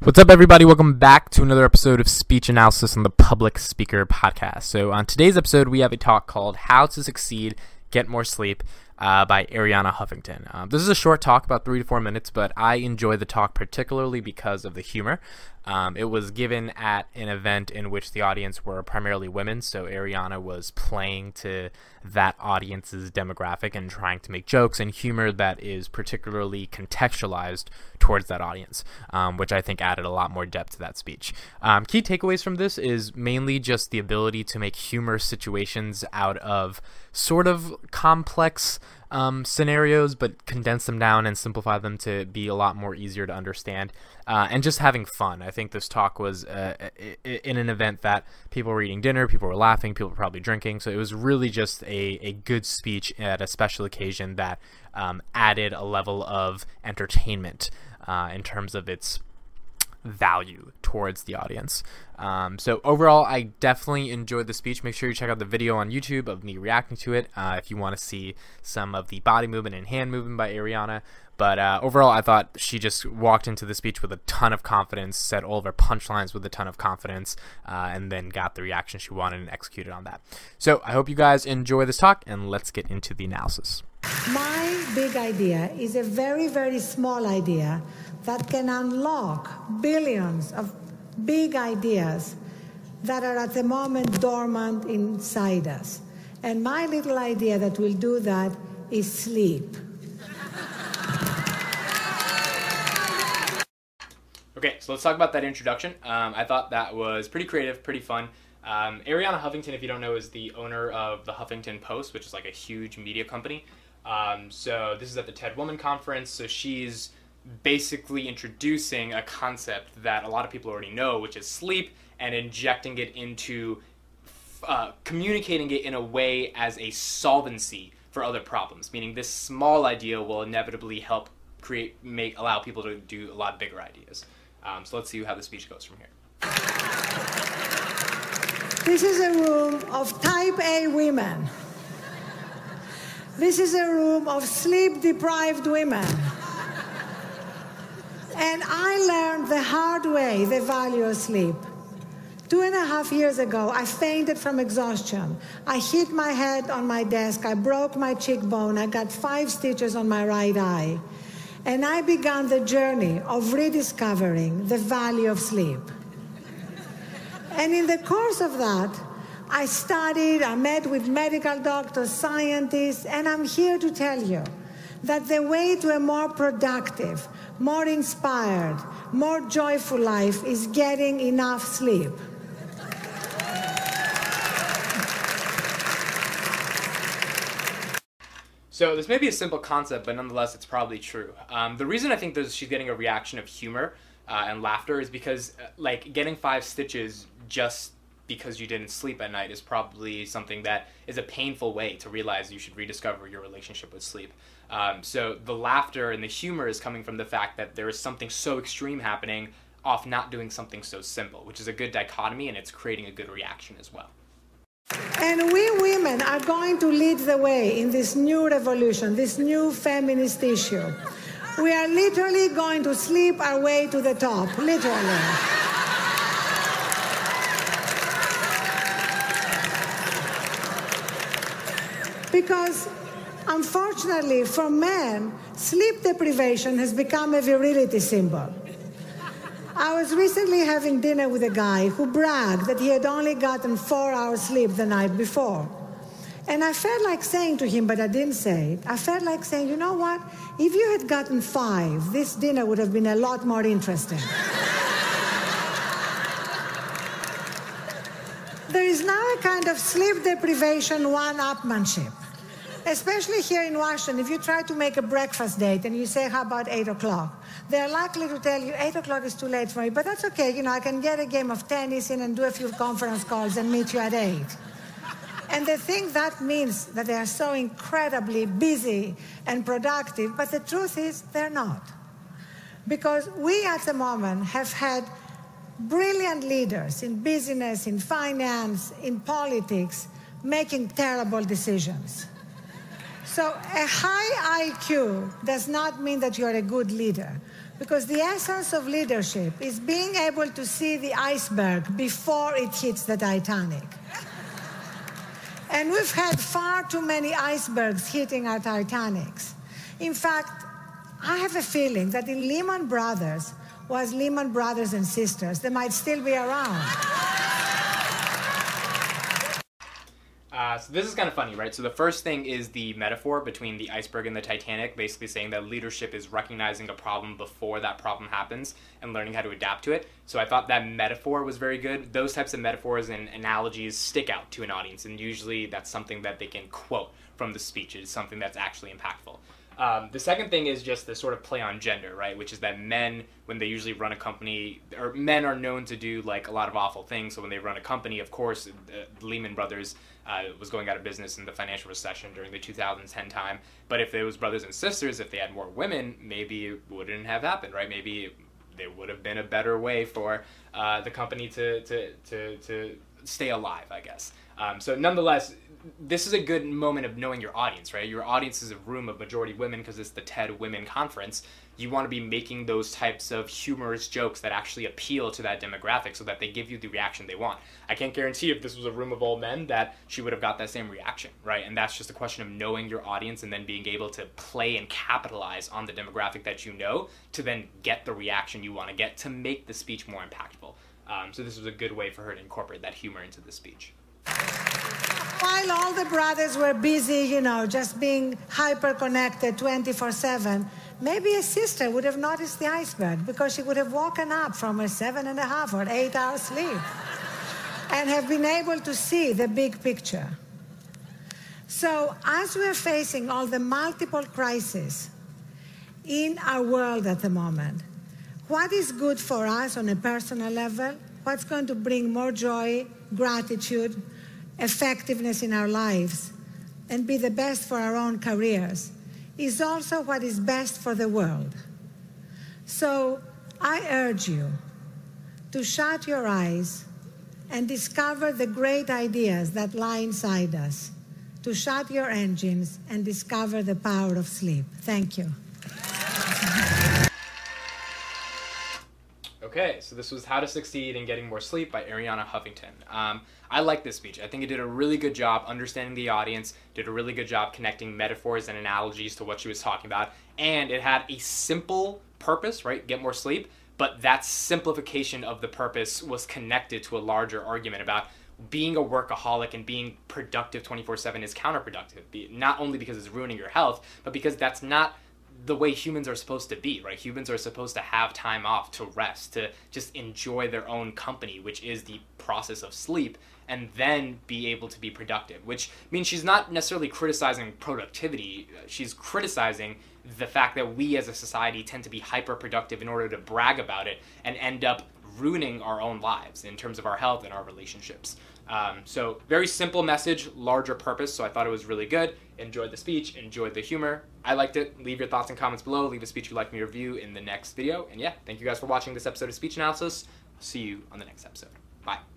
What's up, everybody? Welcome back to another episode of Speech Analysis on the Public Speaker Podcast. So, on today's episode, we have a talk called How to Succeed, Get More Sleep uh, by Arianna Huffington. Um, this is a short talk, about three to four minutes, but I enjoy the talk particularly because of the humor. Um, it was given at an event in which the audience were primarily women, so Arianna was playing to that audience's demographic and trying to make jokes and humor that is particularly contextualized towards that audience, um, which I think added a lot more depth to that speech. Um, key takeaways from this is mainly just the ability to make humor situations out of sort of complex um, scenarios, but condense them down and simplify them to be a lot more easier to understand, uh, and just having fun. I think this talk was uh, in an event that people were eating dinner, people were laughing, people were probably drinking, so it was really just a, a good speech at a special occasion that um, added a level of entertainment uh, in terms of its value towards the audience. Um, so overall, I definitely enjoyed the speech. Make sure you check out the video on YouTube of me reacting to it uh, if you want to see some of the body movement and hand movement by Arianna. But uh, overall, I thought she just walked into the speech with a ton of confidence, said all of her punchlines with a ton of confidence, uh, and then got the reaction she wanted and executed on that. So I hope you guys enjoy this talk, and let's get into the analysis. My big idea is a very, very small idea that can unlock billions of big ideas that are at the moment dormant inside us. And my little idea that will do that is sleep. Okay, so let's talk about that introduction. Um, I thought that was pretty creative, pretty fun. Um, Arianna Huffington, if you don't know, is the owner of the Huffington Post, which is like a huge media company. Um, so this is at the TED Woman Conference. So she's basically introducing a concept that a lot of people already know, which is sleep, and injecting it into uh, communicating it in a way as a solvency for other problems. Meaning, this small idea will inevitably help create, make, allow people to do a lot bigger ideas. Um, so let's see how the speech goes from here. This is a room of type A women. This is a room of sleep deprived women. And I learned the hard way the value of sleep. Two and a half years ago, I fainted from exhaustion. I hit my head on my desk. I broke my cheekbone. I got five stitches on my right eye. And I began the journey of rediscovering the value of sleep. And in the course of that, I studied, I met with medical doctors, scientists, and I'm here to tell you that the way to a more productive, more inspired, more joyful life is getting enough sleep. So this may be a simple concept, but nonetheless, it's probably true. Um, the reason I think that she's getting a reaction of humor uh, and laughter is because, uh, like, getting five stitches just because you didn't sleep at night is probably something that is a painful way to realize you should rediscover your relationship with sleep. Um, so the laughter and the humor is coming from the fact that there is something so extreme happening off not doing something so simple, which is a good dichotomy and it's creating a good reaction as well. And we women are going to lead the way in this new revolution, this new feminist issue. We are literally going to sleep our way to the top, literally. Because unfortunately for men, sleep deprivation has become a virility symbol. I was recently having dinner with a guy who bragged that he had only gotten four hours sleep the night before. And I felt like saying to him, but I didn't say it. I felt like saying, you know what? If you had gotten five, this dinner would have been a lot more interesting. There is now a kind of sleep deprivation one upmanship especially here in Washington, if you try to make a breakfast date and you say, how about 8 o'clock? They're likely to tell you 8 o'clock is too late for me, but that's okay. You know, I can get a game of tennis in and do a few conference calls and meet you at 8. And they think that means that they are so incredibly busy and productive, but the truth is they're not. Because we at the moment have had brilliant leaders in business, in finance, in politics, making terrible decisions. So a high IQ does not mean that you're a good leader. Because the essence of leadership is being able to see the iceberg before it hits the Titanic. and we've had far too many icebergs hitting our Titanics. In fact, I have a feeling that in Lehman Brothers was Lehman Brothers and Sisters. They might still be around. Uh, so this is kind of funny, right? So the first thing is the metaphor between the iceberg and the Titanic, basically saying that leadership is recognizing a problem before that problem happens and learning how to adapt to it. So I thought that metaphor was very good. Those types of metaphors and analogies stick out to an audience, and usually that's something that they can quote from the speech. It's something that's actually impactful. Um, the second thing is just the sort of play on gender, right? Which is that men, when they usually run a company, or men are known to do like a lot of awful things. So when they run a company, of course, uh, Lehman Brothers uh, was going out of business in the financial recession during the 2010 time. But if it was brothers and sisters, if they had more women, maybe it wouldn't have happened, right? Maybe there would have been a better way for uh, the company to, to, to, to stay alive, I guess. Um, so nonetheless, this is a good moment of knowing your audience, right? Your audience is a room of majority women because it's the TED Women Conference. You want to be making those types of humorous jokes that actually appeal to that demographic so that they give you the reaction they want. I can't guarantee if this was a room of all men that she would have got that same reaction, right? And that's just a question of knowing your audience and then being able to play and capitalize on the demographic that you know to then get the reaction you want to get to make the speech more impactful. Um, so this was a good way for her to incorporate that humor into the speech. While all the brothers were busy, you know, just being hyper connected 24 7, maybe a sister would have noticed the iceberg because she would have woken up from her seven and a half or eight hour sleep and have been able to see the big picture. So, as we're facing all the multiple crises in our world at the moment, what is good for us on a personal level? What's going to bring more joy, gratitude, effectiveness in our lives and be the best for our own careers is also what is best for the world. So I urge you to shut your eyes and discover the great ideas that lie inside us, to shut your engines and discover the power of sleep. Thank you. Okay, so this was How to Succeed in Getting More Sleep by Arianna Huffington. Um, I like this speech. I think it did a really good job understanding the audience, did a really good job connecting metaphors and analogies to what she was talking about, and it had a simple purpose, right? Get more sleep, but that simplification of the purpose was connected to a larger argument about being a workaholic and being productive 24/7 is counterproductive. Not only because it's ruining your health, but because that's not the way humans are supposed to be, right? Humans are supposed to have time off to rest, to just enjoy their own company, which is the process of sleep, and then be able to be productive. Which means she's not necessarily criticizing productivity, she's criticizing the fact that we as a society tend to be hyper productive in order to brag about it and end up ruining our own lives in terms of our health and our relationships. Um, so, very simple message, larger purpose. So, I thought it was really good. Enjoyed the speech, enjoyed the humor. I liked it. Leave your thoughts and comments below. Leave a speech you'd like me to review in the next video. And yeah, thank you guys for watching this episode of Speech Analysis. I'll see you on the next episode. Bye.